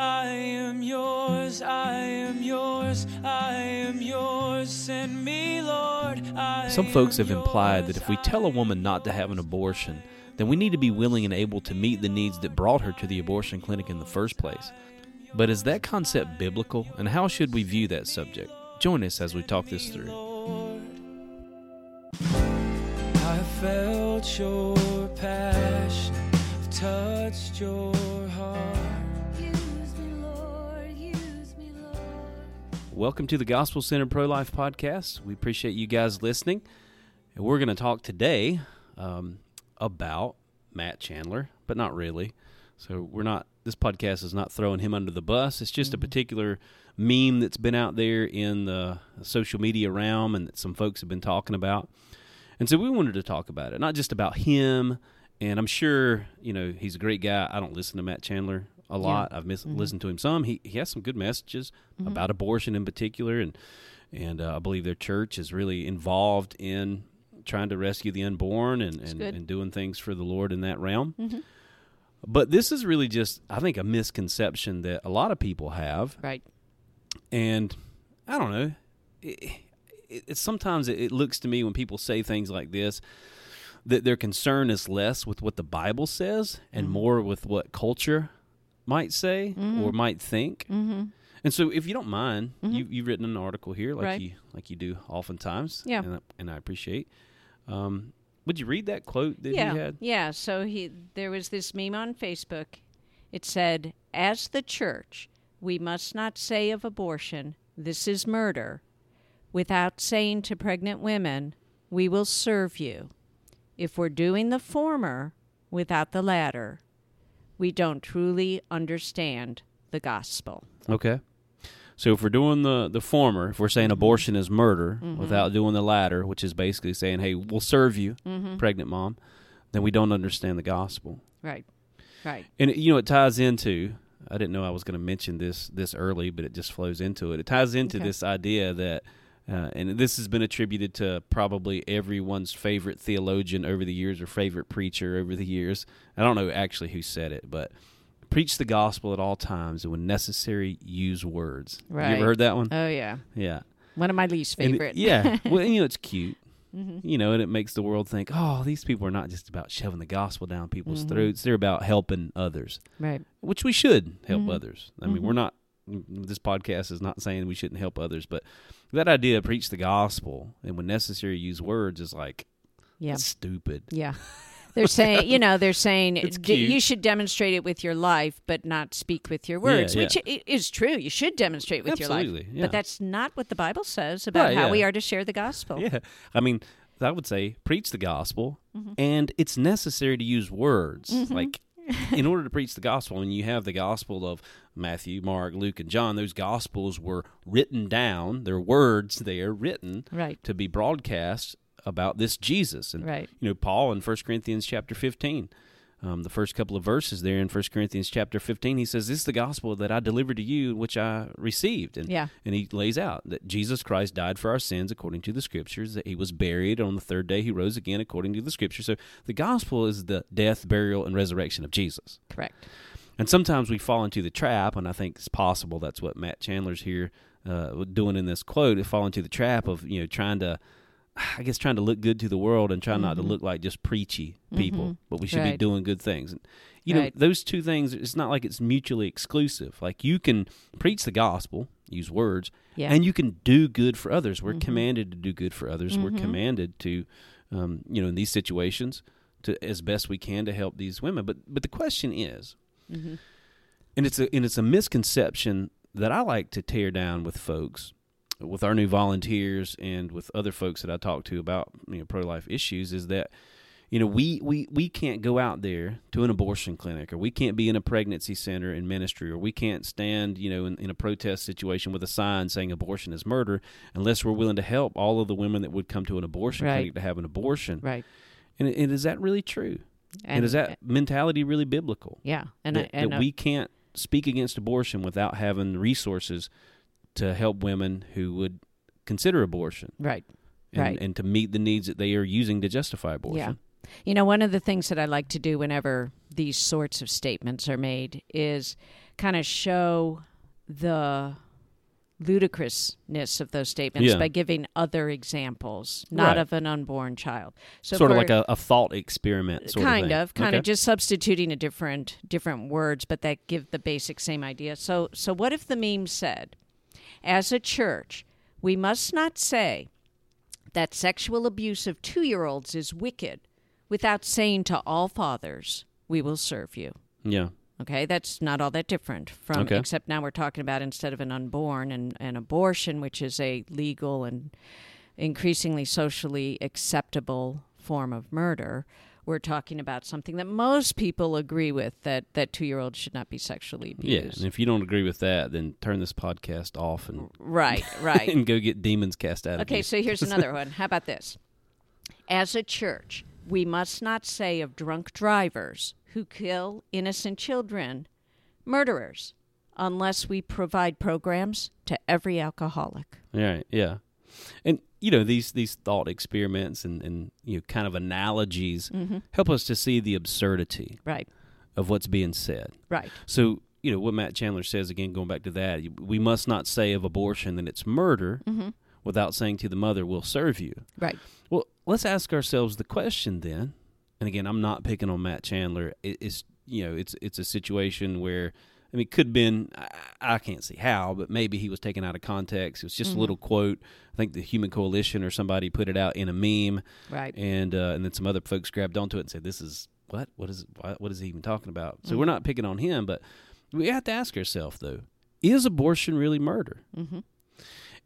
I am yours, I am yours, I am yours. Send me, Lord. I Some folks have implied that if we tell a woman not to have an abortion, then we need to be willing and able to meet the needs that brought her to the abortion clinic in the first place. But is that concept biblical, and how should we view that subject? Join us as we talk this through. Lord. I felt your passion, touched your Welcome to the Gospel Center Pro Life Podcast. We appreciate you guys listening. And we're going to talk today um, about Matt Chandler, but not really. So we're not, this podcast is not throwing him under the bus. It's just a particular meme that's been out there in the social media realm and that some folks have been talking about. And so we wanted to talk about it, not just about him. And I'm sure, you know, he's a great guy. I don't listen to Matt Chandler a lot. I've mis- listened to him some. He, he has some good messages about abortion in particular. And, and uh, I believe their church is really involved in trying to rescue the unborn and, and, and doing things for the Lord in that realm. But this is really just, I think, a misconception that a lot of people have Right. and I don't know. It, it, it, sometimes it, it looks to me when people say things like this that their concern is less with what the Bible says and Mm-hmm. more with what culture might say or might think. Mm-hmm. And so, if you don't mind, you, you've written an article here, like Right. you like you do oftentimes. Yeah. and, I- and I appreciate. Um, would you read that quote that yeah. he had? Yeah. So he there was this meme on Facebook. It said, "As the church, we must not say of abortion, this is murder, without saying to pregnant women, we will serve you. If we're doing the former without the latter, we don't truly understand the gospel." Okay. So if we're doing the the former, if we're saying mm-hmm. abortion is murder mm-hmm. without doing the latter, which is basically saying, "Hey, we'll serve you, mm-hmm. pregnant mom," then we don't understand the gospel. Right. Right. And it, you know, it ties into. I didn't know I was going to mention this this early, but it just flows into it. It ties into Okay. this idea that, uh, and this has been attributed to probably everyone's favorite theologian over the years or favorite preacher over the years. I don't know actually who said it, but preach the gospel at all times, and when necessary, use words. Right. You ever heard that one? Oh yeah. yeah. One of my least it- favorite. yeah. Well, you know, it's cute. Mm-hmm. You know, and it makes the world think, oh, these people are not just about shoving the gospel down people's Mm-hmm. throats; they're about helping others right. which we should help Mhm. others. I mean, we're not. This podcast is not saying we shouldn't help others, but that idea of preach the gospel and when necessary use words is like Yeah. stupid. Yeah. They're saying, you know, they're saying d- you should demonstrate it with your life, but not speak with your words, yeah. which is true. You should demonstrate with your life. yeah. But that's not what the Bible says about Right, how yeah. we are to share the gospel. Yeah, I mean, I would say preach the gospel, Mm-hmm. and it's necessary to use words like. In order to preach the gospel, when you have the gospel of Matthew, Mark, Luke, and John, those gospels were written down. They're words there written Right. to be broadcast about this Jesus. And Right. you know, Paul in First Corinthians chapter 15, um, the first couple of verses there in 1 Corinthians chapter 15, he says, This is the gospel that I delivered to you, which I received. And, Yeah. and he lays out that Jesus Christ died for our sins according to the scriptures, that he was buried on the third day, he rose again according to the scriptures. So the gospel is the death, burial, and resurrection of Jesus. Correct. And sometimes we fall into the trap, and I think it's possible that's what Matt Chandler's here uh, doing in this quote. To fall into the trap of you know trying to, I guess, trying to look good to the world and trying not to look like just preachy people, but we should be Mm-hmm. Doing good things. And you know those two things. It's not like it's mutually exclusive. Like you can preach the gospel, use words, Yeah. Mm-hmm. and you can do good for others. We're commanded to do good for others. We're commanded to, um, you know, in these situations, to as best we can to help these women. But but the question is, Mm-hmm. and it's a and it's a misconception that I like to tear down with folks, with our new volunteers and with other folks that I talk to about you know pro life issues is that you know we, we we can't go out there to an abortion clinic or we can't be in a pregnancy center in ministry or we can't stand you know in, in a protest situation with a sign saying abortion is murder unless we're willing to help all of the women that would come to an abortion Right. clinic to have an abortion Right. and, and is that really true and, is that mentality really biblical Yeah. And that, I, and that I- we can't speak against abortion without having resources to help women who would consider abortion right. and, Right. and to meet the needs that they are using to justify abortion. Yeah. You know, one of the things that I like to do whenever these sorts of statements are made is kind of show the ludicrousness of those statements Yeah. by giving other examples, not Right. of an unborn child. So sort of like a, a thought experiment. Sort kind of, thing. of kind Okay. of just substituting a different different words but that give the basic same idea so so what if the meme said as a church we must not say that sexual abuse of 2-year-olds is wicked without saying to all fathers we will serve you Yeah. okay that's not all that different from Okay. except now we're talking about instead of an unborn and an abortion which is a legal and increasingly socially acceptable form of murder we're talking about something that most people agree with that that two-year-olds should not be sexually Yeah. abused And if you don't agree with that, then turn this podcast off and right right and go get demons cast out of Okay, so here's another one. How about this? As a church, we must not say of drunk drivers who kill innocent children, murderers, unless we provide programs to every alcoholic. Right. Yeah. And you know these these thought experiments and and you know kind of analogies Mm-hmm. help us to see the absurdity Right, of what's being said. right, So you know what Matt Chandler says again, going back to that, we must not say of abortion that it's murder Mm-hmm. without saying to the mother, "We'll serve you." right. Well, let's ask ourselves the question then. And again, I'm not picking on Matt Chandler. It, it's you know, it's it's a situation where I mean, it could have been I, I can't see how, but maybe he was taken out of context. It was just a little quote. I think the Human Coalition or somebody put it out in a meme, Right. and uh, and then some other folks grabbed onto it and said, "This is what? What is what, is he even talking about?" So we're not picking on him, but we have to ask ourselves though: Is abortion really murder? Mm-hmm.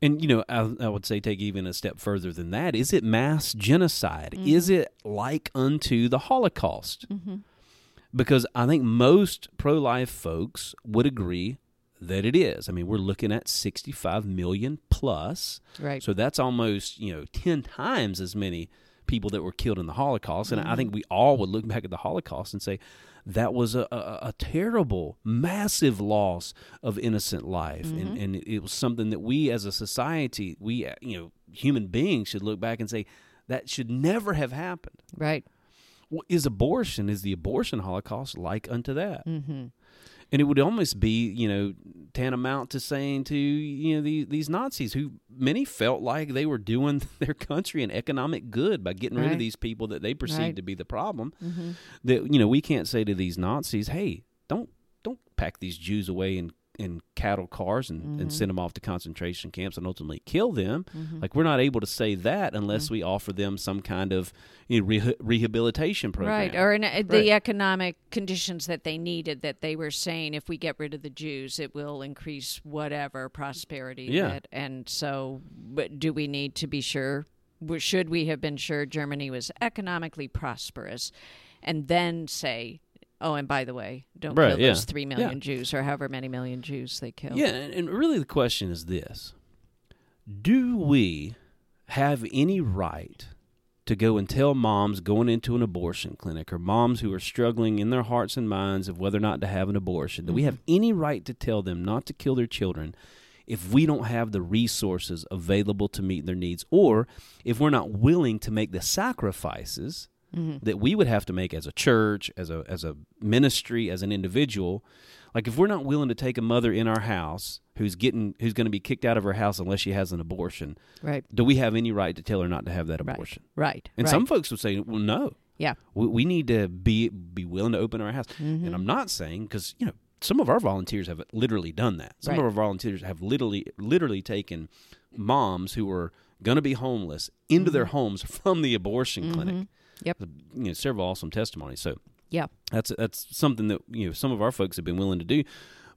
And you know, I, I would say take even a step further than that. Is it mass genocide? Mm-hmm. Is it like unto the Holocaust? Mm-hmm. Because I think most pro-life folks would agree that it is. I mean, we're looking at 65 million plus. Right. So that's almost, you know, 10 times as many people that were killed in the Holocaust. And I think we all would look back at the Holocaust and say that was a, a, a terrible, massive loss of innocent life. And, and it was something that we as a society, we, you know, human beings should look back and say that should never have happened. right. Well, is abortion, is the abortion Holocaust like unto that? Mm-hmm. And it would almost be, you know, tantamount to saying to, you know, the, these Nazis who many felt like they were doing their country an economic good by getting rid of these people that they perceived Right. to be the problem. Mm-hmm. That, you know, we can't say to these Nazis, hey, don't don't pack these Jews away in, in cattle cars and, Mm-hmm. and send them off to concentration camps and ultimately kill them. Like, we're not able to say that unless Mm-hmm. we offer them some kind of you know, reha- rehabilitation program. Right, or in, uh, the economic conditions that they needed, that they were saying if we get rid of the Jews, it will increase whatever prosperity. Yeah. that- and so, but do we need to be sure? Should we have been sure Germany was economically prosperous, and then say, "Oh, and by the way, don't Right, kill yeah. those three Yeah. Jews or however many million Jews they killed"? Yeah, and, and really the question is this Do we have any right to go and tell moms going into an abortion clinic or moms who are struggling in their hearts and minds of whether or not to have an abortion? Do we mm-hmm. have any right to tell them not to kill their children? If we don't have the resources available to meet their needs, or if we're not willing to make the sacrifices Mm-hmm. that we would have to make as a church, as a as a ministry, as an individual. Like if we're not willing to take a mother in our house who's getting who's going to be kicked out of her house unless she has an abortion, Right, do we have any right to tell her not to have that abortion? right. And right. some folks would say, "Well, no, yeah, we, we need to be be willing to open our house." Mm-hmm. And I'm not saying because you know some of our volunteers have literally done that. Some Right. of our volunteers have literally literally taken moms who were going to be homeless into their mm-hmm. homes from the abortion clinic. Mm-hmm. Yep. You know, several awesome testimonies. So yeah. that's that's something that you know some of our folks have been willing to do.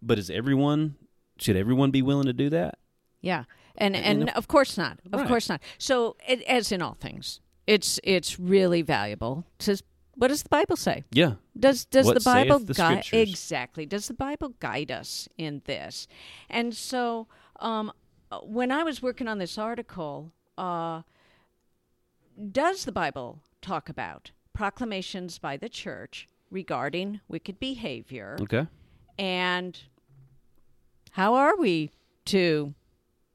But is everyone should everyone be willing to do that? Yeah, and And and of course not. Of Right. course not. So, it, as in all things, it's it's really valuable to. What does the Bible say? Yeah. Does does What the Bible guide exactly? Does the Bible guide us in this? And so, um, when I was working on this article, uh, does the Bible talk about proclamations by the church regarding wicked behavior? Okay. And how are we to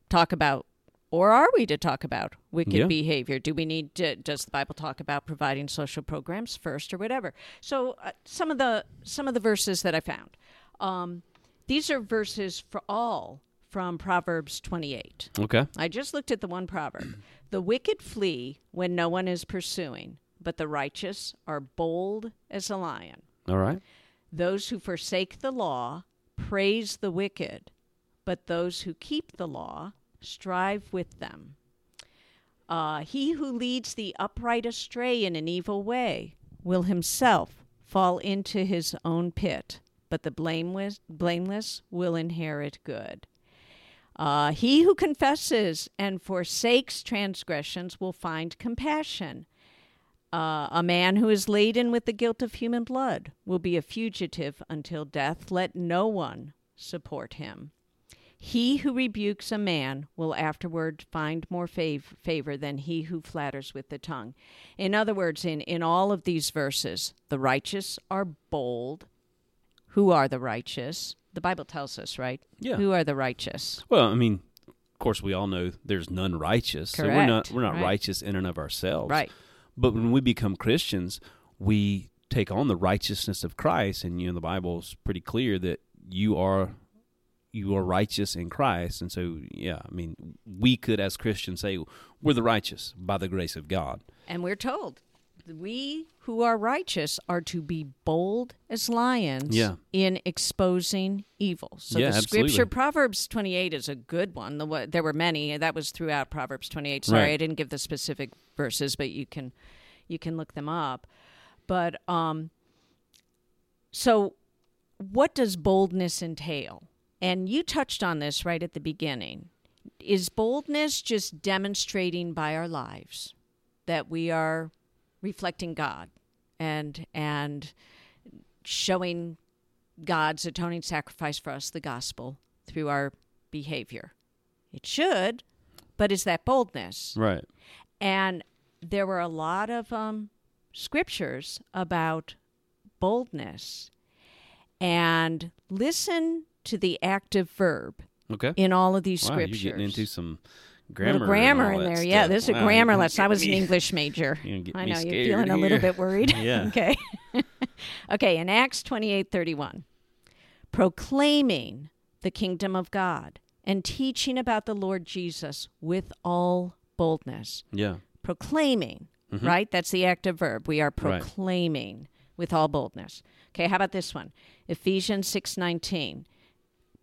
talk about or are we to talk about wicked Yeah. behavior? Do we need to, does the Bible talk about providing social programs first or whatever? So uh, some of the some of the verses that I found. Um, these are verses for all from Proverbs 28. Okay. I just looked at the one proverb. The wicked flee when no one is pursuing, but the righteous are bold as a lion. All right. Those who forsake the law praise the wicked, but those who keep the law strive with them. Uh, he who leads the upright astray in an evil way will himself fall into his own pit, but the blameless, blameless will inherit good. Uh, he who confesses and forsakes transgressions will find compassion. Uh, a man who is laden with the guilt of human blood will be a fugitive until death. Let no one support him. He who rebukes a man will afterward find more fav- favor than he who flatters with the tongue. In other words, in, in all of these verses, the righteous are bold. Who are the righteous? The Bible tells us, right? Yeah. Who are the righteous? Well, I mean, of course, we all know there's none righteous. So we're not Correct. we're not Right. righteous in and of ourselves. Right. But when we become Christians, we take on the righteousness of Christ, and you know the Bible's pretty clear that you are you are righteous in Christ, and so yeah, I mean we could as Christians say we're the righteous by the grace of God. And we're told we who are righteous are to be bold as lions Yeah. in exposing evil. So Yeah, the scripture, absolutely. Proverbs 28 is a good one. The, there were many. That was throughout Proverbs 28. Sorry, Right. I didn't give the specific verses, but you can you can look them up. But um, so what does boldness entail? And you touched on this right at the beginning. Is boldness just demonstrating by our lives that we are reflecting God and and showing God's atoning sacrifice for us, the gospel, through our behavior? It should, but is that boldness? Right. And there were a lot of um, scriptures about boldness. And listen to the active verb Okay. in all of these wow, scriptures. you're getting into some grammar. grammar in there. Yeah, stuff. there's a grammar lesson. I was an English major. I know you're feeling a little bit worried. Yeah. okay. okay. In Acts twenty eight thirty one, proclaiming the kingdom of God and teaching about the Lord Jesus with all boldness. Yeah. Proclaiming, right? That's the active verb. We are Mm-hmm. Right. proclaiming with all boldness. Okay. How about this one? Ephesians six nineteen.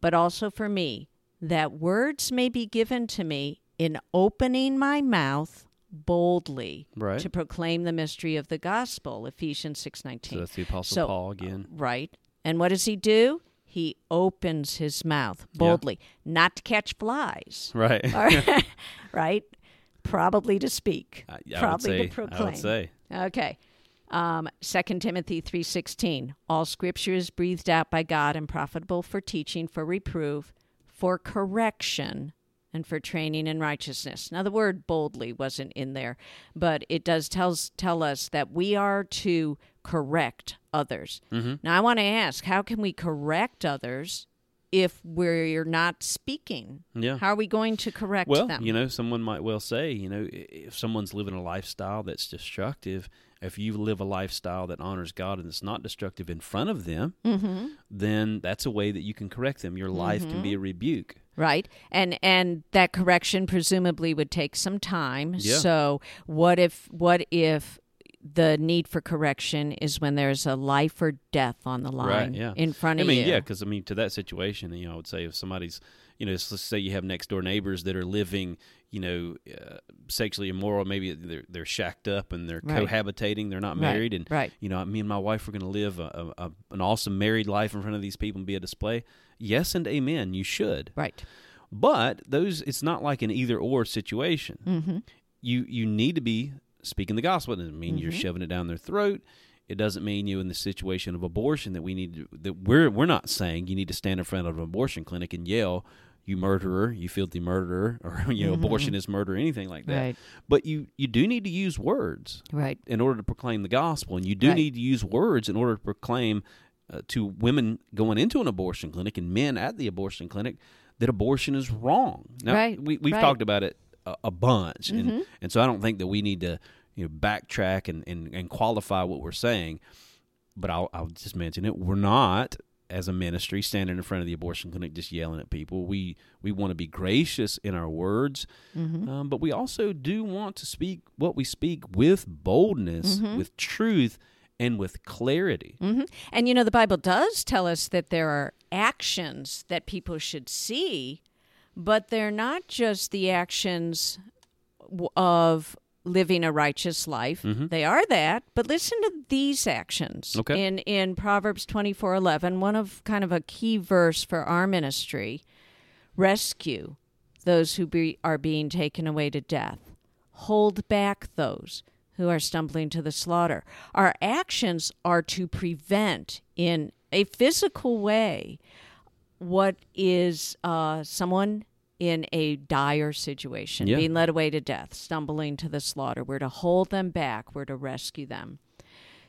But also for me, that words may be given to me in opening my mouth boldly Right. to proclaim the mystery of the gospel ephesians So 6.19 that's the Apostle So- Paul again. right and what does he do he opens his mouth boldly not to catch flies Right. right probably to speak I, I probably say. to proclaim I would say. Okay. Um, 2 Timothy 3.16, all scripture is breathed out by God and profitable for teaching, for reproof, for correction, and for training in righteousness. Now, the word boldly wasn't in there, but it does tells, tell us that we are to correct others. Mm-hmm. Now, I want to ask, how can we correct others if we're not speaking? Yeah. How are we going to correct Well, them? you know, someone might well say, you know, if someone's living a lifestyle that's destructive, if you live a lifestyle that honors God and it's not destructive in front of them, Mm-hmm. then that's a way that you can correct them. Your life can be a rebuke. Right and and that correction presumably would take some time Yeah. so what if what if the need for correction is when there's a life or death on the line Right, yeah. in front I of mean, you yeah, because I mean, to that situation, you know, I would say if somebody's, you know, let's say you have next door neighbors that are living, you know, uh, sexually immoral, maybe they're they're shacked up and they're Right. cohabitating, they're not Right, married, and right. you know, me and my wife are going to live a, a, a, an awesome married life in front of these people and be a display. Yes and amen. You should, right but those it's not like an either or situation. mm-hmm. You you need to be speaking the gospel. It doesn't mean you're shoving it down their throat. It doesn't mean you in the situation of abortion that we need to, that we're we're not saying you need to stand in front of an abortion clinic and yell you murderer, you filthy murderer, or you know abortionist murder, anything like that. Right. But you you do need to use words right in order to proclaim the gospel, and you do Right. need to use words in order to proclaim uh, to women going into an abortion clinic and men at the abortion clinic that abortion is wrong. Now, Right, we, we've right. talked about it a, a bunch, Mm-hmm. and and so I don't think that we need to you know backtrack and and, and qualify what we're saying. But I'll I'll just mention it. We're not as a ministry standing in front of the abortion clinic just yelling at people. We we want to be gracious in our words, Mm-hmm. um, but we also do want to speak what we speak with boldness, Mm-hmm. with truth, and with clarity. hmm And you know, the Bible does tell us that there are actions that people should see, but they're not just the actions of living a righteous life. They are that, but listen to these actions. Okay. In in Proverbs twenty four eleven, one of kind of a key verse for our ministry, rescue those who be, are being taken away to death. Hold back those who are stumbling to the slaughter. Our actions are to prevent, in a physical way, what is uh, someone in a dire situation, Yeah. being led away to death, stumbling to the slaughter. We're to hold them back, we're to rescue them.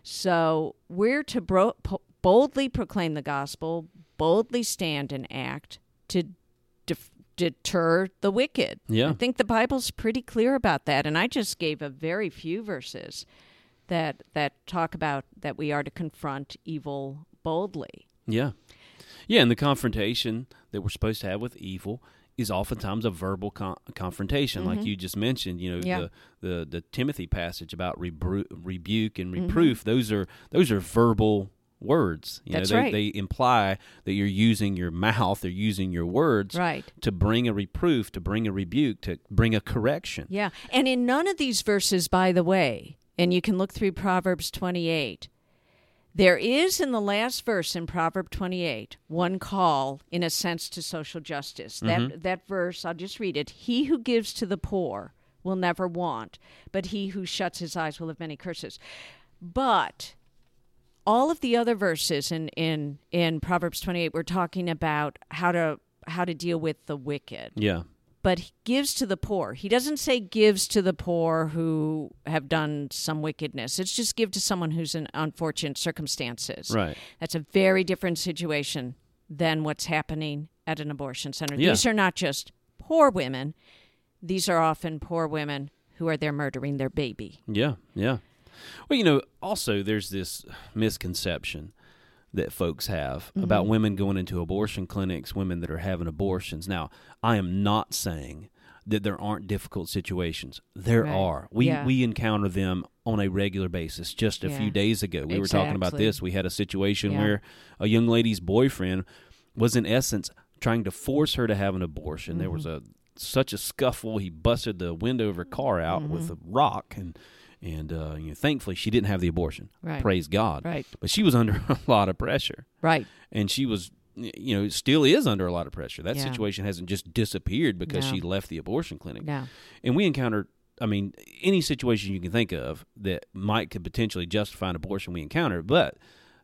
So we're to bro- po- boldly proclaim the gospel, boldly stand and act to def- deter the wicked. Yeah. I think the Bible's pretty clear about that, and I just gave a very few verses that that talk about that we are to confront evil boldly. Yeah. Yeah, and the confrontation that we're supposed to have with evil is oftentimes a verbal con- confrontation, like you just mentioned. You know, Mm-hmm. Yeah. the, the the Timothy passage about rebru- rebuke and Mm-hmm. reproof. Those are those are verbal words. You That's know, they, right. they imply that you're using your mouth, or using your words, Right. to bring a reproof, to bring a rebuke, to bring a correction. Yeah. And in none of these verses, by the way, and you can look through Proverbs 28, there is in the last verse in Proverb 28 one call, in a sense, to social justice. That, mm-hmm. that verse, I'll just read it He who gives to the poor will never want, but he who shuts his eyes will have many curses. But all of the other verses in, in, in Proverbs 28 we're talking about how to how to deal with the wicked Yeah. But he gives to the poor. He doesn't say gives to the poor who have done some wickedness. It's just give to someone who's in unfortunate circumstances. Right. That's a very different situation than what's happening at an abortion center. Yeah. These are not just poor women. These are often poor women who are there murdering their baby. Yeah, yeah. Well, you know, also there's this misconception that folks have Mm-hmm. about women going into abortion clinics, women that are having abortions. Now, I am not saying that there aren't difficult situations. There Right. are. We Yeah. we encounter them on a regular basis. Just a Yeah. few days ago, we were talking about this. We had a situation Yeah. where a young lady's boyfriend was in essence trying to force her to have an abortion. There was Mm-hmm. a such a scuffle. He busted the window of her car out Mm-hmm. with a rock, and and uh, you know, thankfully she didn't have the abortion. Right. Praise God. Right. But she was under a lot of pressure, Right. and she was, you know, still is under a lot of pressure. That Yeah. situation hasn't just disappeared because No. she left the abortion clinic. No. And we encountered. I mean, any situation you can think of that might could potentially justify an abortion we encountered. but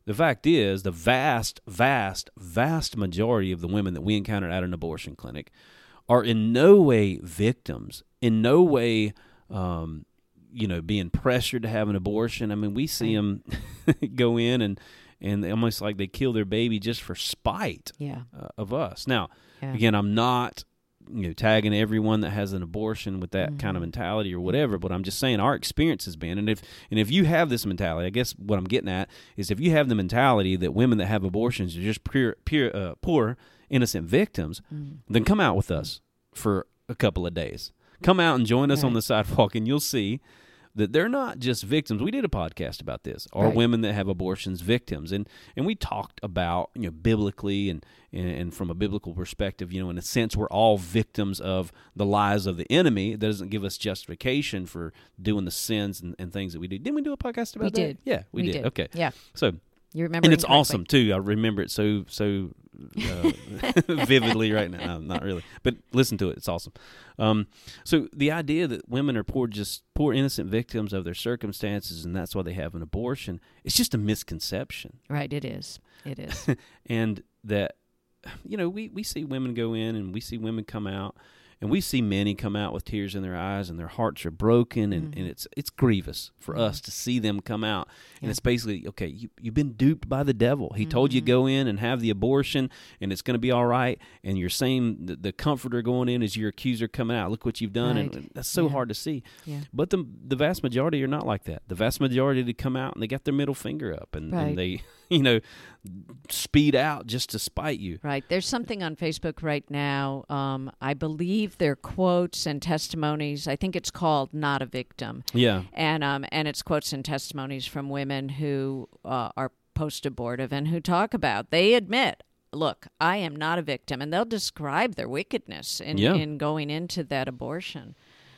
the fact is, the vast, vast, vast majority of the women that we encountered at an abortion clinic are in no way victims, in no way, um, you know, being pressured to have an abortion. I mean, we see them go in and and almost like they kill their baby just for spite Yeah. uh, of us. Now, Yeah. again, I'm not you know tagging everyone that has an abortion with that kind of mentality or whatever, but I'm just saying our experience has been, and if and if you have this mentality, I guess what I'm getting at is if you have the mentality that women that have abortions are just pure, pure, uh, poor innocent victims, then come out with us for a couple of days. Come out and join us on the sidewalk, and you'll see that they're not just victims. We did a podcast about this. Are Right. women that have abortions victims? And and we talked about you know biblically and, and and from a biblical perspective, you know, in a sense, we're all victims of the lies of the enemy. That doesn't give us justification for doing the sins and, and things that we do. Didn't we do a podcast about We that? did. Yeah, we, We did. did. Okay. Yeah. So You remember and it's awesome too. I remember it so so uh, vividly right now. No, not really, but listen to it. It's awesome. Um, so the idea that women are poor, just poor innocent victims of their circumstances, and that's why they have an abortion, it's just a misconception. Right. It is. It is. and that you know we we see women go in and we see women come out and we see many come out with tears in their eyes and their hearts are broken and, Mm-hmm. and it's it's grievous for us to see them come out and it's basically okay you, you've been duped by the devil he told Mm-hmm. you go in and have the abortion and it's going to be all right and you're saying the, the comforter going in is your accuser coming out look what you've done and that's so Yeah. hard to see Yeah. but the the vast majority are not like that the vast majority to come out and they got their middle finger up and, Right. and they you know speed out just to spite you Right. There's something on Facebook right now. Um, I believe they're quotes and testimonies. I think it's called "Not a Victim," yeah and um, and it's quotes and testimonies from women who uh, are post-abortive and who talk about they admit. Look, I am not a victim, and they'll describe their wickedness in, Yeah. in going into that abortion.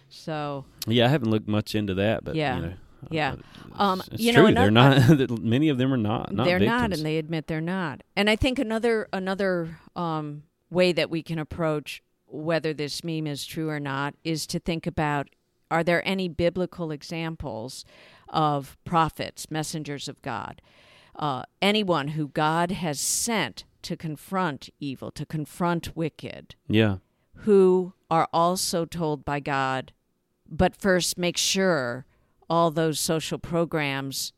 So, Yeah, I haven't looked much into that, but Yeah. you know, Yeah. uh, Um, it's, it's you know, true. they're not. many of them are not. not they're not, and they admit they're not. And I think another another um, way that we can approach whether this meme is true or not is to think about: Are there any biblical examples of prophets, messengers of God, uh, anyone who God has sent to confront evil, to confront wicked, yeah, who are also told by God, but first make sure all those social programs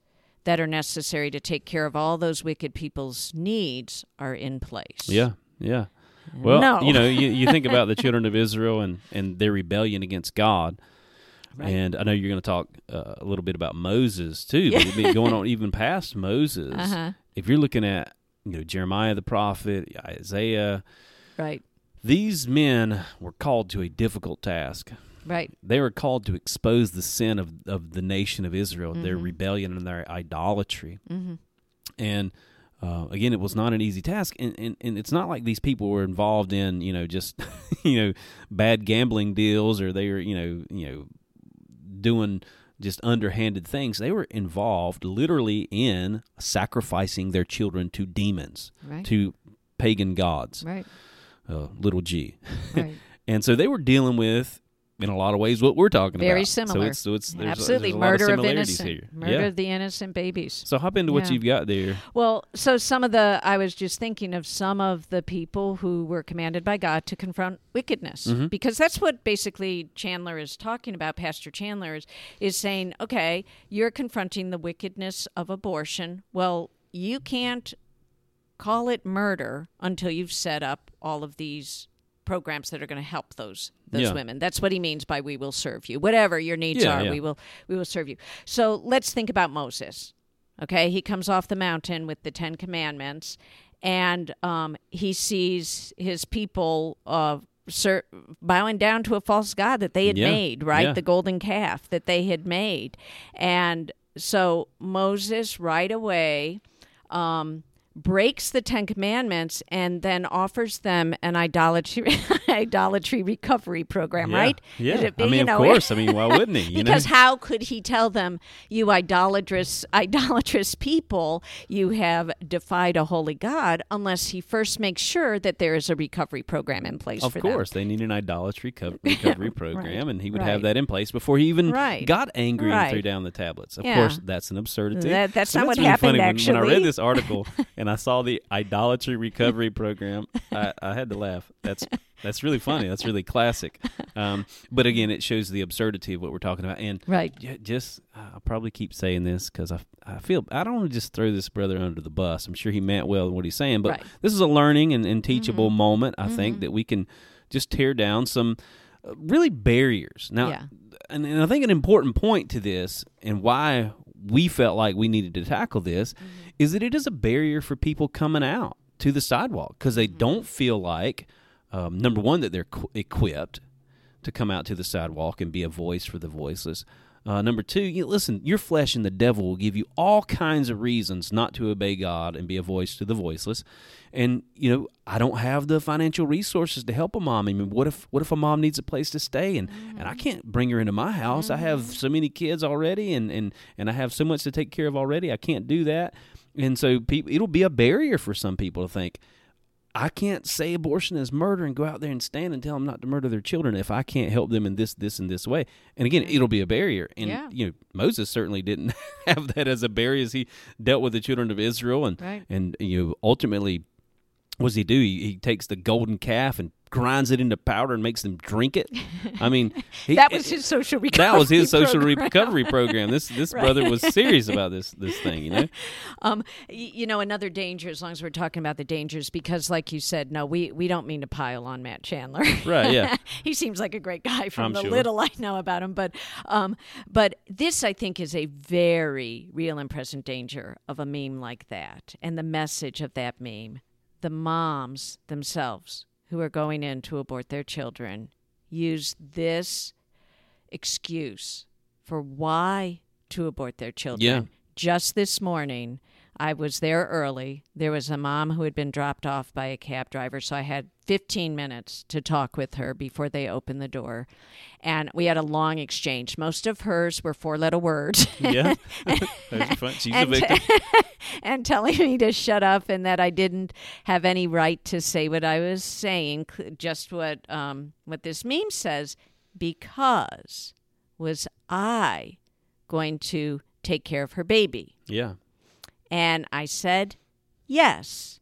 that are necessary to take care of all those wicked people's needs are in place. yeah, yeah. Well, No. you know, you, you think about the children of Israel and and their rebellion against God. Right. And I know you're going to talk uh, a little bit about Moses too, but mean, going on even past Moses. Uh-huh. If you're looking at you know Jeremiah the prophet, Isaiah, Right. these men were called to a difficult task. Right. they were called to expose the sin of, of the nation of Israel, their Mm-hmm. rebellion and their idolatry. And uh, again, it was not an easy task, and, and and it's not like these people were involved in you know just you know bad gambling deals or they were you know you know doing just underhanded things. They were involved literally in sacrificing their children to demons, Right. to pagan gods, Right. uh, little g. Right. And so they were dealing with, in a lot of ways, what we're talking Very about. Very similar. So it's, so it's there's, Absolutely. there's a Murder of of, innocent. here. Murder yeah. of the innocent babies. So hop into what Yeah. you've got there. Well, so some of the, I was just thinking of some of the people who were commanded by God to confront wickedness, Mm-hmm. because that's what basically Chandler is talking about. Pastor Chandler is, is saying, okay, you're confronting the wickedness of abortion. Well, you can't call it murder until you've set up all of these programs that are going to help those those Yeah. women. That's what he means by we will serve you. Whatever your needs Yeah, are, yeah. we will we will serve you. So let's think about Moses. Okay, he comes off the mountain with the Ten Commandments, and um, he sees his people uh, ser- bowing down to a false god that they had made, right? The golden calf that they had made, and so Moses right away. Um, breaks the Ten Commandments and then offers them an idolatry idolatry recovery program, Yeah. right? Yeah. It- I mean, you of course. I mean, why wouldn't he? You because know? how could he tell them, you idolatrous, idolatrous people, you have defied a holy God, unless he first makes sure that there is a recovery program in place Of course, they need an idolatry co- recovery program, and he would have that in place before he even Right. got angry and threw down the tablets. Of Yeah. course, that's an absurdity. That- that's But not what really happened, funny. When, when I read this article and I saw the idolatry recovery program, I, I had to laugh. That's that's really funny. That's really classic. Um, but again, it shows the absurdity of what we're talking about. And Right. j- just I'll probably keep saying this because I, I feel I don't want to just throw this brother under the bus. I'm sure he meant well in what he's saying, but Right. this is a learning and, and teachable moment. I think that we can just tear down some uh, really barriers. Now, Yeah. and, and I think an important point to this and why we felt like we needed to tackle this is that it is a barrier for people coming out to the sidewalk because they don't feel like um, number one that they're qu- equipped to come out to the sidewalk and be a voice for the voiceless. Uh, number two, you, listen, your flesh and the devil will give you all kinds of reasons not to obey God and be a voice to the voiceless. And you know, I don't have the financial resources to help a mom. I mean, what if what if a mom needs a place to stay and and I can't bring her into my house? I have so many kids already, and and and I have so much to take care of already. I can't do that. And so, people, it'll be a barrier for some people to think, I can't say abortion is murder and go out there and stand and tell them not to murder their children if I can't help them in this, this, and this way. And again, it'll be a barrier. And Yeah. you know, Moses certainly didn't have that as a barrier as he dealt with the children of Israel. And Right. and you know, ultimately, what does he do? He, he takes the golden calf and grinds it into powder and makes them drink it. I mean, he, that was his social recovery. that was his social program. recovery program. This this Right. brother was serious about this this thing, you know. Um, you know, another danger. As long as we're talking about the dangers, because, like you said, no, we we don't mean to pile on Matt Chandler. Right, yeah. he seems like a great guy from I'm the sure. little I know about him. But, um, but this I think is a very real and present danger of a meme like that, and the message of that meme. The moms themselves who are going in to abort their children use this excuse for why to abort their children. Yeah. Just this morning, I was there early. There was a mom who had been dropped off by a cab driver, so I had 15 minutes to talk with her before they opened the door. And we had a long exchange. Most of hers were four letter words. Yeah, That's fun. she's a and, victim. and telling me to shut up and that I didn't have any right to say what I was saying, just what um, what this meme says, because was I going to take care of her baby? Yeah, And I said, yes.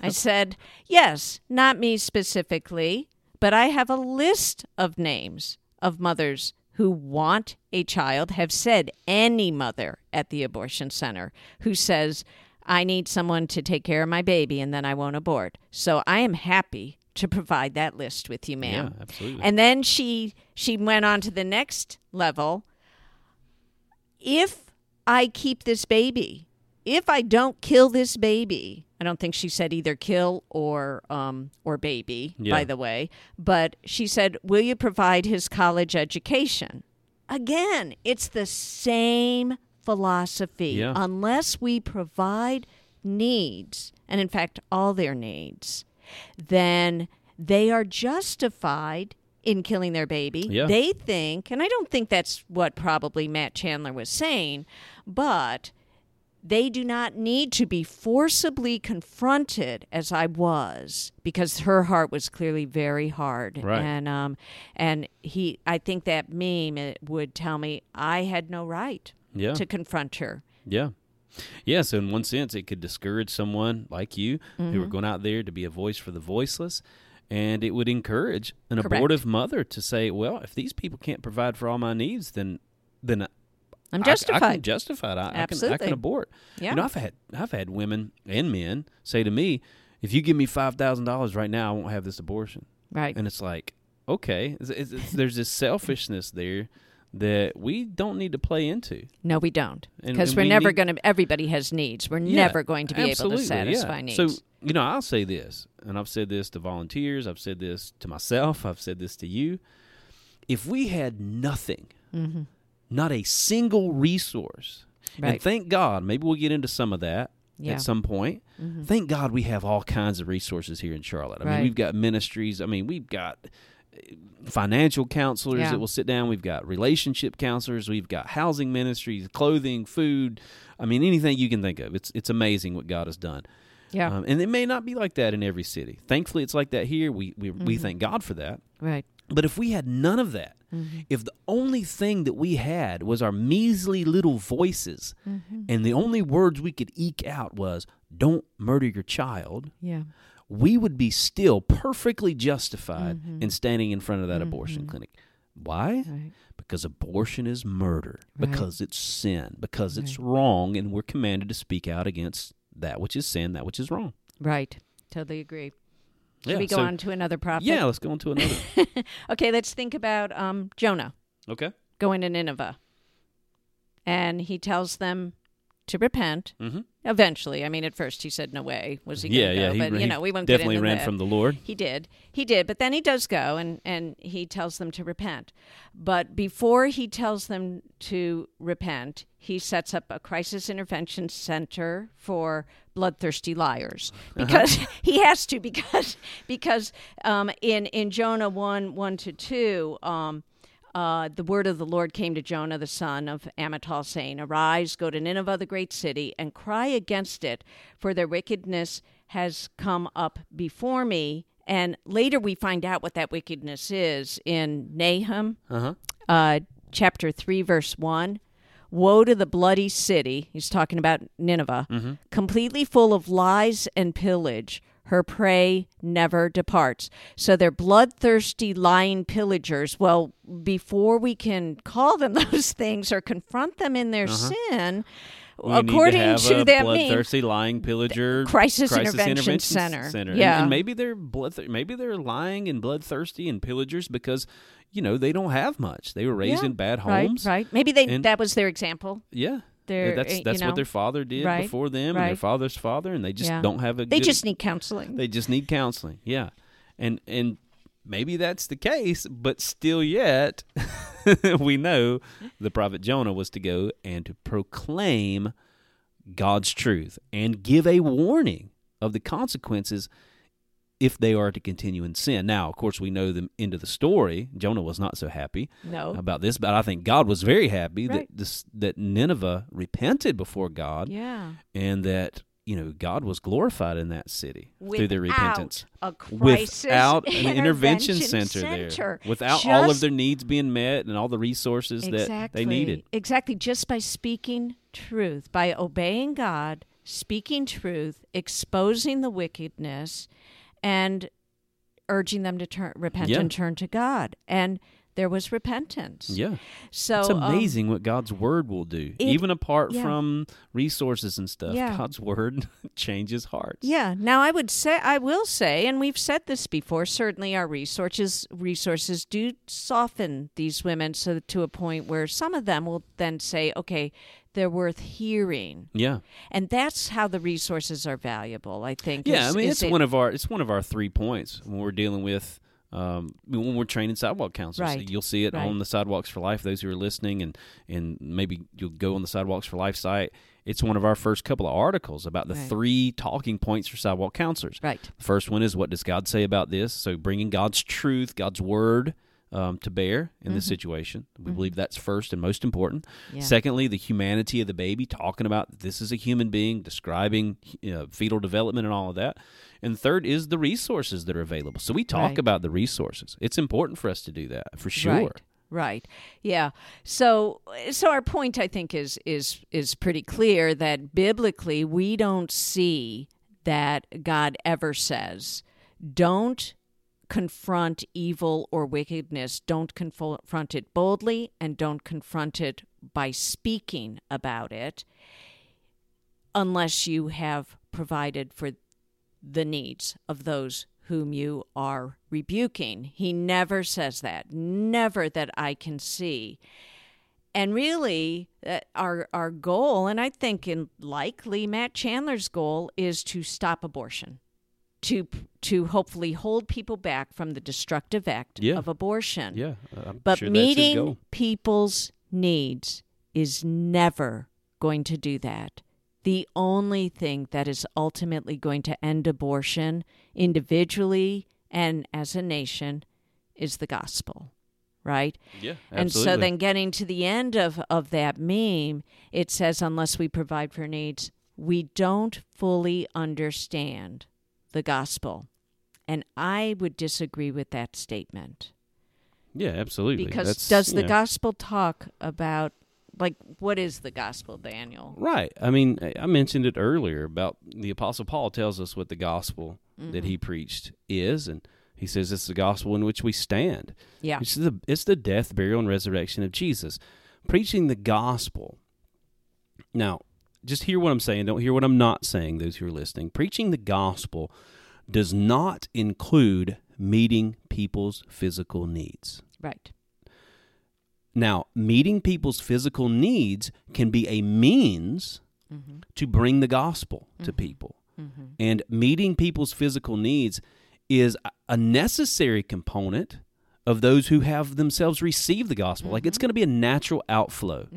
I said, yes, not me specifically, but I have a list of names of mothers who want a child, have said any mother at the abortion center who says, I need someone to take care of my baby and then I won't abort. So I am happy to provide that list with you, ma'am. yeah, absolutely. And then she she went on to the next level. If I keep this baby, if I don't kill this baby, I don't think she said either kill or um or baby, Yeah. by the way, but she said, "Will you provide his college education?" Again, it's the same philosophy. Yeah. Unless we provide needs, and in fact all their needs, then they are justified in killing their baby. Yeah. They think, and I don't think that's what probably Matt Chandler was saying, but they do not need to be forcibly confronted as I was because her heart was clearly very hard Right. and um and he I think that meme it would tell me I had no right yeah, to confront her yeah. Yeah, so in one sense, it could discourage someone like you Mm-hmm. who are going out there to be a voice for the voiceless, and it would encourage an Correct. abortive mother to say, "Well, if these people can't provide for all my needs, then then I'm justified I, can justify it. I, I can I can abort. Yeah. You know, I've had I've had women and men say to me, "If you give me five thousand dollars right now, I won't have this abortion." right And it's like, okay, it's, it's, it's, there's this selfishness there that we don't need to play into. no we don't because we're we never going to everybody has needs we're Yeah, never going to be able to satisfy yeah. needs So you know, I'll say this, and I've said this to volunteers. I've said this to myself. I've said this to you. If we had nothing, Mm-hmm. Not a single resource, and thank God, maybe we'll get into some of that Yeah. at some point. Thank God we have all kinds of resources here in Charlotte. I mean, we've got ministries. I mean, we've got uh, financial counselors Yeah. that will sit down. We've got relationship counselors. We've got housing ministries, clothing, food. I mean, anything you can think of. It's it's amazing what God has done. yeah Um, and it may not be like that in every city. Thankfully, it's like that here. We we, we Mm-hmm. thank God for that. right But if we had none of that, Mm-hmm. if the only thing that we had was our measly little voices, Mm-hmm. and the only words we could eke out was "Don't murder your child," yeah we would be still perfectly justified Mm-hmm. in standing in front of that abortion clinic. Why? right Because abortion is murder. Right. Because it's sin. Because it's wrong, and we're commanded to speak out against that which is sin, that which is wrong. right totally agree should Yeah, we go so- on to another prophet Yeah, let's go on to another. okay let's think about um jonah okay. going to Nineveh. And he tells them to repent. Mm-hmm. Eventually, I mean, at first he said, "No way was he." Yeah, yeah. go? He, but he you know, we won't definitely ran that. from the Lord. He did, he did, but then he does go and and he tells them to repent. But before he tells them to repent, he sets up a crisis intervention center for bloodthirsty liars Uh-huh. because he has to because because um, in in Jonah one one to two. Um, uh, the word of the Lord came to Jonah, the son of Amittai, saying, Arise, go to Nineveh, the great city, and cry against it, for their wickedness has come up before me. And later we find out what that wickedness is in Nahum, Uh-huh. uh, chapter 3, verse 1. Woe to the bloody city, he's talking about Nineveh, mm-hmm. completely full of lies and pillage. her prey never departs. So they're bloodthirsty, lying pillagers. Well, before we can call them those things or confront them in their uh-huh. sin, We according need to, have a that meme, bloodthirsty lying pillager Crisis Intervention Center. And- Yeah. and, maybe they're blood maybe they're lying and bloodthirsty and pillagers because you know they don't have much. They were raised Yeah, in bad homes. Right, Maybe they And- that was their example. Yeah. Their, that's eh, you that's know, what their father did right, before them and their father's father and they just Yeah. don't have a They good- just need counseling. they just need counseling. Yeah. And and maybe that's the case, but still yet we know the prophet Jonah was to go and to proclaim God's truth and give a warning of the consequences if they are to continue in sin. Now, of course, we know the end of the story. Jonah was not so happy no. about this, but I think God was very happy Right. that this that Nineveh repented before God Yeah. and that you know God was glorified in that city through their repentance. Without an intervention, intervention center, center. there, without all of their needs being met and all the resources exactly, that they needed. Exactly. Just by speaking truth, by obeying God, speaking truth, exposing the wickedness, and urging them to turn, repent Yeah. and turn to God. And there was repentance. Yeah, So it's um, amazing what God's word will do, it- even apart yeah. from resources and stuff. Yeah. God's word changes hearts. Yeah. Now I would say I will say, and we've said this before. Certainly, our resources resources do soften these women so to a point where some of them will then say, "Okay, they're worth hearing," yeah, and that's how the resources are valuable. I think. yeah. is- I mean, it's it- one of our it's one of our three points when we're dealing with. Um, when we're training sidewalk counselors, Right. you'll see it Right. on the Sidewalks for Life. Those who are listening, and and maybe you'll go on the Sidewalks for Life site. It's one of our first couple of articles about the Right. three talking points for sidewalk counselors. right. The first one is what does God say about this? So bringing God's truth, God's word um, to bear in this situation. We believe that's first and most important. Mm-hmm. Yeah. Secondly, the humanity of the baby, talking about this is a human being, describing uh, fetal development and all of that. And third is the resources that are available. So we talk Right. about the resources. It's important for us to do that for sure. Right. Right. Yeah. So so our point I think is is is pretty clear that biblically we don't see that God ever says don't confront evil or wickedness, don't confront it boldly and don't confront it by speaking about it unless you have provided for the needs of those whom you are rebuking. He never says that, never that I can see. And really, uh, our our goal, and I think in likely Matt Chandler's goal, is to stop abortion, to to hopefully hold people back from the destructive act Yeah. of abortion. Yeah. I'm But sure meeting people's needs is never going to do that. The only thing that is ultimately going to end abortion individually and as a nation is the gospel, right? Yeah. absolutely. And so then getting to the end of, of that meme, it says, unless we provide for needs, we don't fully understand the gospel. And I would disagree with that statement Yeah, absolutely. because That's, does the know. gospel talk about like what is the gospel daniel Right. I mean, I- mentioned it earlier about the Apostle Paul tells us what the gospel that Mm-hmm. he preached is, and he says it's the gospel in which we stand. yeah It's the it's the death, burial, and resurrection of Jesus. Preaching the gospel. Now, just hear what I'm saying. Don't hear what I'm not saying. Those who are listening, preaching the gospel does not include meeting people's physical needs. right Now, meeting people's physical needs can be a means mm-hmm. to bring the gospel to mm-hmm. people. Mm-hmm. And meeting people's physical needs is a- a necessary component of those who have themselves received the gospel. Like it's going to be a natural outflow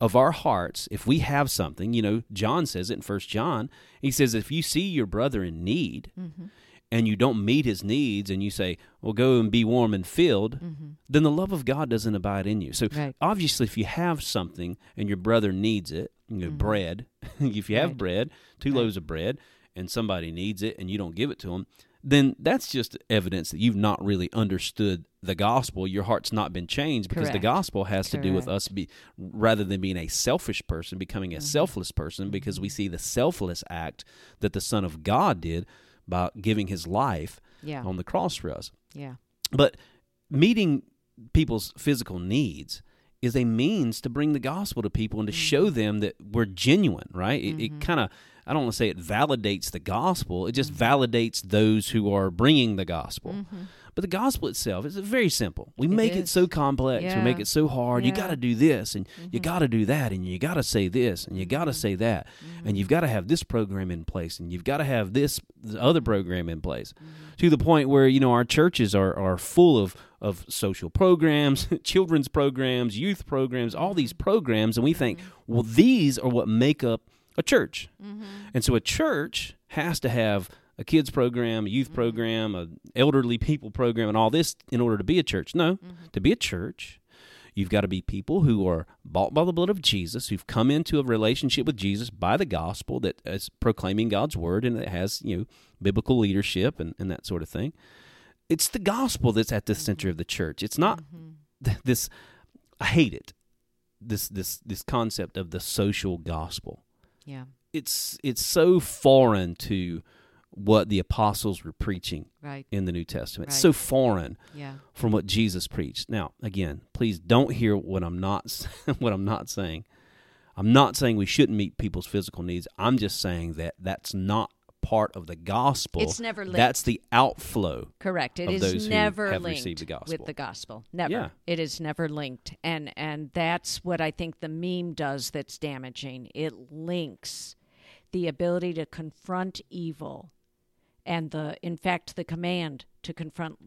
of our hearts if we have something. You know, John says it in First John. He says, if you see your brother in need mm-hmm. and you don't meet his needs and you say, well, go and be warm and filled, mm-hmm. then the love of God doesn't abide in you. So Right. obviously, if you have something and your brother needs it, you know, mm-hmm. bread, if you have Right. bread, two loaves of bread, and somebody needs it and you don't give it to them, then that's just evidence that you've not really understood the gospel. Your heart's not been changed because the gospel has to do with us be rather than being a selfish person, becoming a Mm-hmm. selfless person mm-hmm. because we see the selfless act that the Son of God did by giving his life Yeah. on the cross for us. Yeah. But meeting people's physical needs is a means to bring the gospel to people and to show mm-hmm. them that we're genuine, right? It, it mm-hmm. kind of, I don't want to say it validates the gospel, it just validates those who are bringing the gospel. Mm-hmm. But the gospel itself is very simple. We make it so complex, we make it so hard. You got to do this, and you mm-hmm. got to do that, and you got to say this, and you got to mm-hmm. say that, and you've got to have this program in place, and you've got to have this other program in place, to the point where you know our churches are are full of of social programs, children's programs, youth programs, all these programs, and we think, well, these are what make up a church, mm-hmm. and so a church has to have a kids program, a youth mm-hmm. program, a elderly people program, and all this in order to be a church. No, mm-hmm. to be a church, you've got to be people who are bought by the blood of Jesus, who've come into a relationship with Jesus by the gospel that is proclaiming God's word and it has you know biblical leadership and, and that sort of thing. It's the gospel that's at the center of the church. It's not th- this. I hate it. This this this concept of the social gospel Yeah. it's it's so foreign to what the apostles were preaching Right. in the New Testament. It's so foreign Yeah. from what Jesus preached. Now, again, please don't hear what I'm not what I'm not saying. I'm not saying we shouldn't meet people's physical needs. I'm just saying that that's not part of the gospel. It's never linked. That's the outflow. Correct. It of is those who never have linked received the gospel. with the gospel. Never. Yeah. It is never linked. And and that's what I think the meme does that's damaging. It links the ability to confront evil and the in fact the command to confront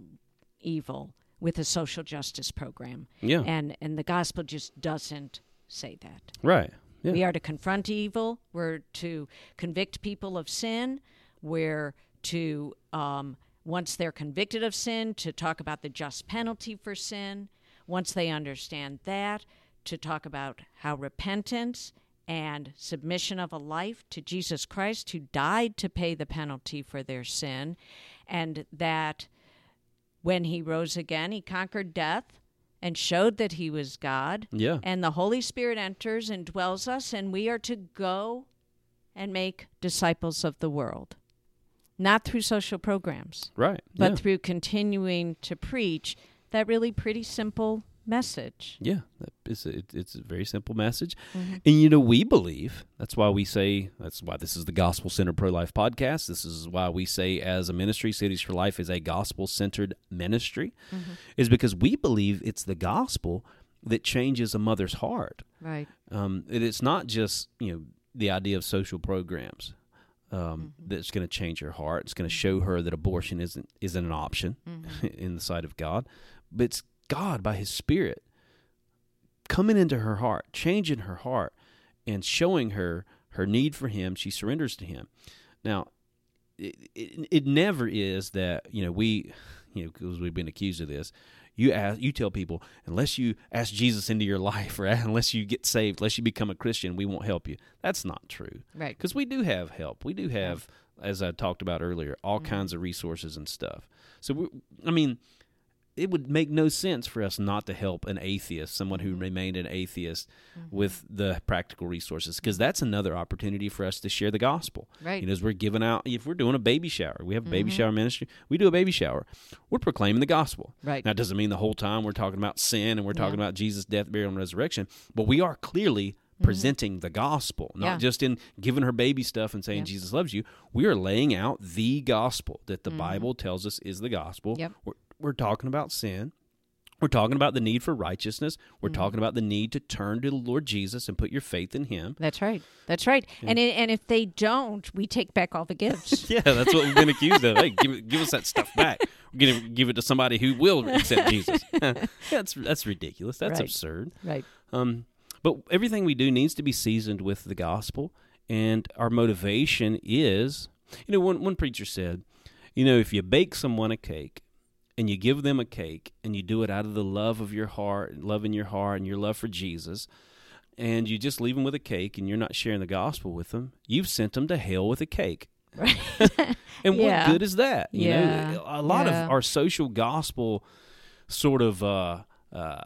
evil with a social justice program. Yeah. And and the gospel just doesn't say that. Right. Yeah. We are to confront evil. We're to convict people of sin. We're to, um, once they're convicted of sin, to talk about the just penalty for sin. Once they understand that, to talk about how repentance and submission of a life to Jesus Christ, who died to pay the penalty for their sin, and that when he rose again, he conquered death and showed that he was God. Yeah. And the Holy Spirit enters and dwells us, and we are to go and make disciples of the world. Not through social programs, Right. but yeah. through continuing to preach that really pretty simple message. Yeah, that- it's a, it- it's a very simple message, Mm-hmm. and you know we believe that's why we say that's why this is the Gospel Centered Pro Life podcast. This is why we say as a ministry, Cities for Life is a gospel centered ministry, Mm-hmm. is because we believe it's the gospel that changes a mother's heart. Right. Um, it, it's not just you know the idea of social programs. Um, That's going to change her heart. It's going to show her that abortion isn't isn't an option in the sight of God, but it's God by His Spirit coming into her heart, changing her heart, and showing her her need for Him. She surrenders to Him. Now, it, it, it never is that you know we, you know, because we've been accused of this. You ask, you tell people unless you ask Jesus into your life, or unless you get saved, unless you become a Christian, we won't help you. That's not true Right. because we do have help. We do have, as I talked about earlier, all Mm-hmm. kinds of resources and stuff. So, we, I mean, it would make no sense for us not to help an atheist, someone Mm-hmm. who remained an atheist, with the practical resources, because that's another opportunity for us to share the gospel. Right. You know, as we're giving out, if we're doing a baby shower, we have a baby Mm-hmm. shower ministry. We do a baby shower. We're proclaiming the gospel. Right. Now, it doesn't mean the whole time we're talking about sin and we're talking Yeah. about Jesus' death, burial, and resurrection, but we are clearly presenting the gospel, not Mm-hmm. Yeah. just in giving her baby stuff and saying. Jesus loves you. We are laying out the gospel that the Bible tells us is the gospel. Mm-hmm. Yep. We're, we're talking about sin. We're talking about the need for righteousness. We're Mm-hmm. talking about the need to turn to the Lord Jesus and put your faith in Him. That's right. That's right. And it, and if they don't, we take back all the gifts. Yeah, that's what we've been accused of. Hey, give, give us that stuff back. We're going to give it to somebody who will accept Jesus. that's that's ridiculous. That's Right. absurd. right. Um, but everything we do needs to be seasoned with the gospel, and our motivation is, you know, one one preacher said, you know, if you bake someone a cake and you give them a cake and you do it out of the love of your heart, love in your heart, and your love for Jesus, and you just leave them with a cake and you're not sharing the gospel with them, you've sent them to hell with a cake. Right. And Yeah. what good is that? You Yeah. know, a lot Yeah. of our social gospel sort of uh, uh,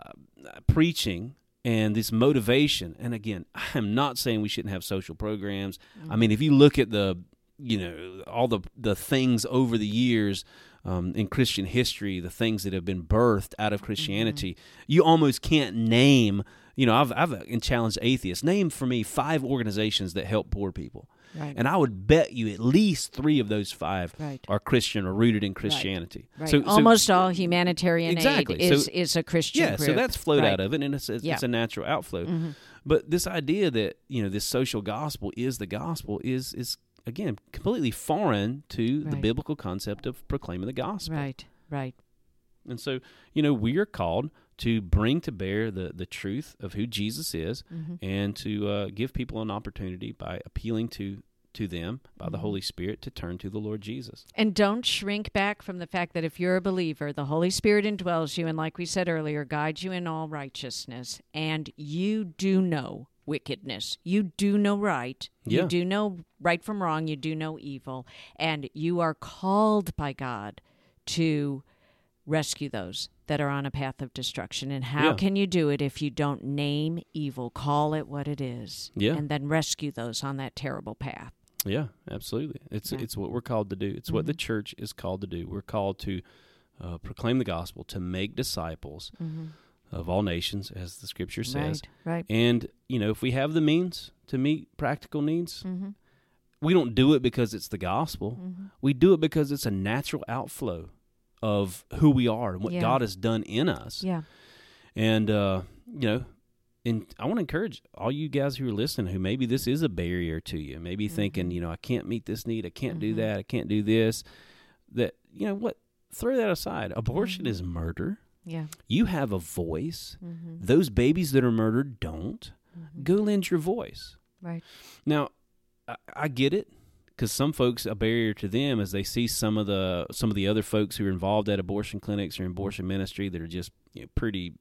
preaching and this motivation. And again, I'm not saying we shouldn't have social programs. I mean, if you look at the you know all the the things over the years um, in Christian history, the things that have been birthed out of mm-hmm. Christianity, you almost can't name. You know, I've I've uh, challenged atheists. Name for me five organizations that help poor people. Right. And I would bet you at least three of those five Right. are Christian or rooted in Christianity. Right. So, so- Almost all humanitarian Exactly. aid is, So- is a Christian yeah, so that's flowed out of it, and it's, it's, Yeah. it's a natural outflow. Mm-hmm. But this idea that you know this social gospel is the gospel is is again completely foreign to the biblical concept of proclaiming the gospel. Right, right. And so you know we are called to bring to bear the the truth of who Jesus is, Mm-hmm. and to uh, give people an opportunity by appealing to to them by Mm-hmm. the Holy Spirit to turn to the Lord Jesus. And don't shrink back from the fact that if you're a believer, the Holy Spirit indwells you, and like we said earlier, guides you in all righteousness, and you do know wickedness. You do know right. Yeah. You do know right from wrong. You do know evil. And you are called by God to rescue those that are on a path of destruction. And how Yeah. can you do it if you don't name evil, call it what it is, Yeah. and then rescue those on that terrible path? Yeah, absolutely. It's Yeah. it's what we're called to do. It's what the church is called to do. We're called to uh, proclaim the gospel, to make disciples of all nations, as the scripture says. Right, right. And you know, if we have the means to meet practical needs, Mm-hmm. we don't do it because it's the gospel. We do it because it's a natural outflow of who we are and what Yeah. God has done in us. Yeah. And uh, you know, and I want to encourage all you guys who are listening who maybe this is a barrier to you, maybe thinking, you know, I can't meet this need, I can't do that, I can't do this. That you know what? Throw that aside. Abortion is murder. Yeah. You have a voice. Mm-hmm. Those babies that are murdered don't. Mm-hmm. Go lend your voice. Right. Now, I, I get it because some folks a barrier to them is they see some of the some of the other folks who are involved at abortion clinics or abortion ministry that are just you know, pretty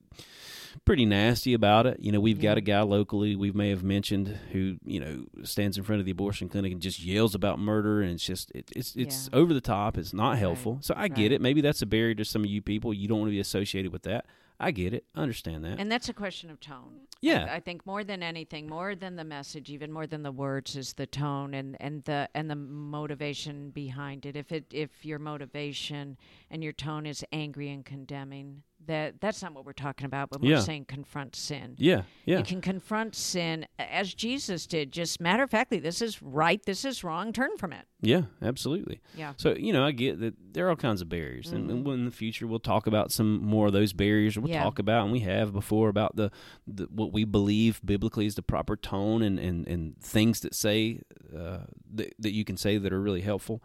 pretty nasty about it. You know, we've got a guy locally we may have mentioned who you know stands in front of the abortion clinic and just yells about murder and it's just it, it's it's Yeah. over the top. It's not helpful. So I get it. Maybe that's a barrier to some of you people. You don't want to be associated with that. I get it. I understand that. And that's a question of tone. Yeah. I, I think more than anything, more than the message, even more than the words, is the tone and, and the and the motivation behind it. If it if your motivation and your tone is angry and condemning, that that's not what we're talking about. But Yeah. we're saying confront sin. yeah, yeah. You can confront sin as Jesus did. Just matter of factly, this is right, this is wrong. Turn from it. Yeah, absolutely. Yeah. So you know, I get that there are all kinds of barriers, and, and in the future we'll talk about some more of those barriers. We'll Yeah. talk about, and we have before about the, the what we believe biblically is the proper tone and and, and things that say uh, that that you can say that are really helpful.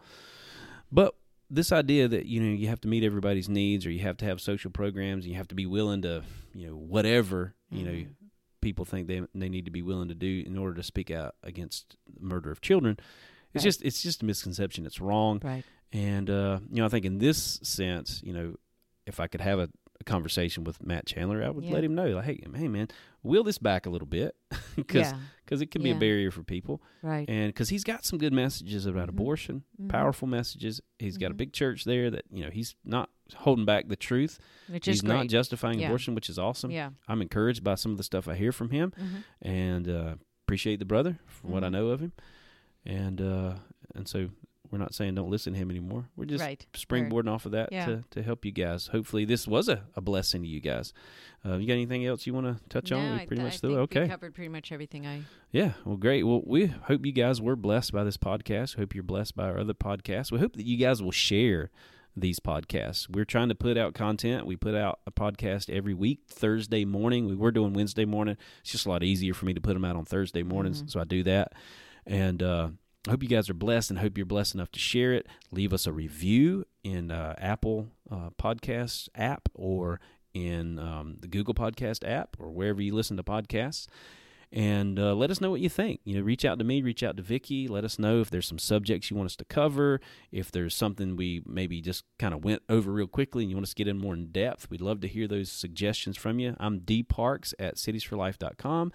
But this idea that you know you have to meet everybody's needs, or you have to have social programs, and you have to be willing to you know whatever you know people think they they need to be willing to do in order to speak out against the murder of children. It's Right. just it's just a misconception. It's wrong. Right. And uh, you know, I think in this sense, you know, if I could have a, a conversation with Matt Chandler, I would Yeah. let him know, like, hey, hey, man, wheel this back a little bit, because Yeah. it can be a barrier for people, Right. and because he's got some good messages about abortion, powerful messages. He's got a big church there that you know he's not holding back the truth. Which is he's not justifying Yeah. abortion, which is awesome. Yeah. I'm encouraged by some of the stuff I hear from him, and uh, appreciate the brother for what I Mm-hmm. know of him, and uh, and so we're not saying don't listen to him anymore. We're just Right. springboarding off of that Yeah. to, to help you guys. Hopefully, this was a, a blessing to you guys. Uh, you got anything else you want to touch on? We pretty th- much I through. think Okay. We covered pretty much everything I. Yeah, well, great. Well, we hope you guys were blessed by this podcast. Hope you're blessed by our other podcasts. We hope that you guys will share these podcasts. We're trying to put out content. We put out a podcast every week, Thursday morning. We were doing Wednesday morning. It's just a lot easier for me to put them out on Thursday mornings, so I do that. And uh, I hope you guys are blessed, and hope you're blessed enough to share it. Leave us a review in uh, Apple uh, Podcasts app or in um, the Google Podcast app or wherever you listen to podcasts and uh, let us know what you think. You know, reach out to me, reach out to Vicky. Let us know if there's some subjects you want us to cover. If there's something we maybe just kind of went over real quickly and you want us to get in more in depth, we'd love to hear those suggestions from you. I'm D Parks at citiesforlife.com.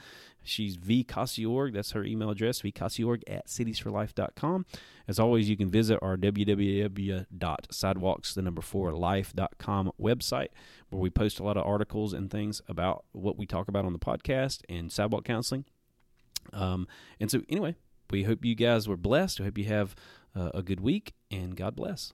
She's V Casiorg. That's her email address, vcasiorg at citiesforlife.com. As always, you can visit our www.sidewalks, the number four, life.com website where we post a lot of articles and things about what we talk about on the podcast and sidewalk counseling. Um, and so, anyway, we hope you guys were blessed. We hope you have uh, a good week, and God bless.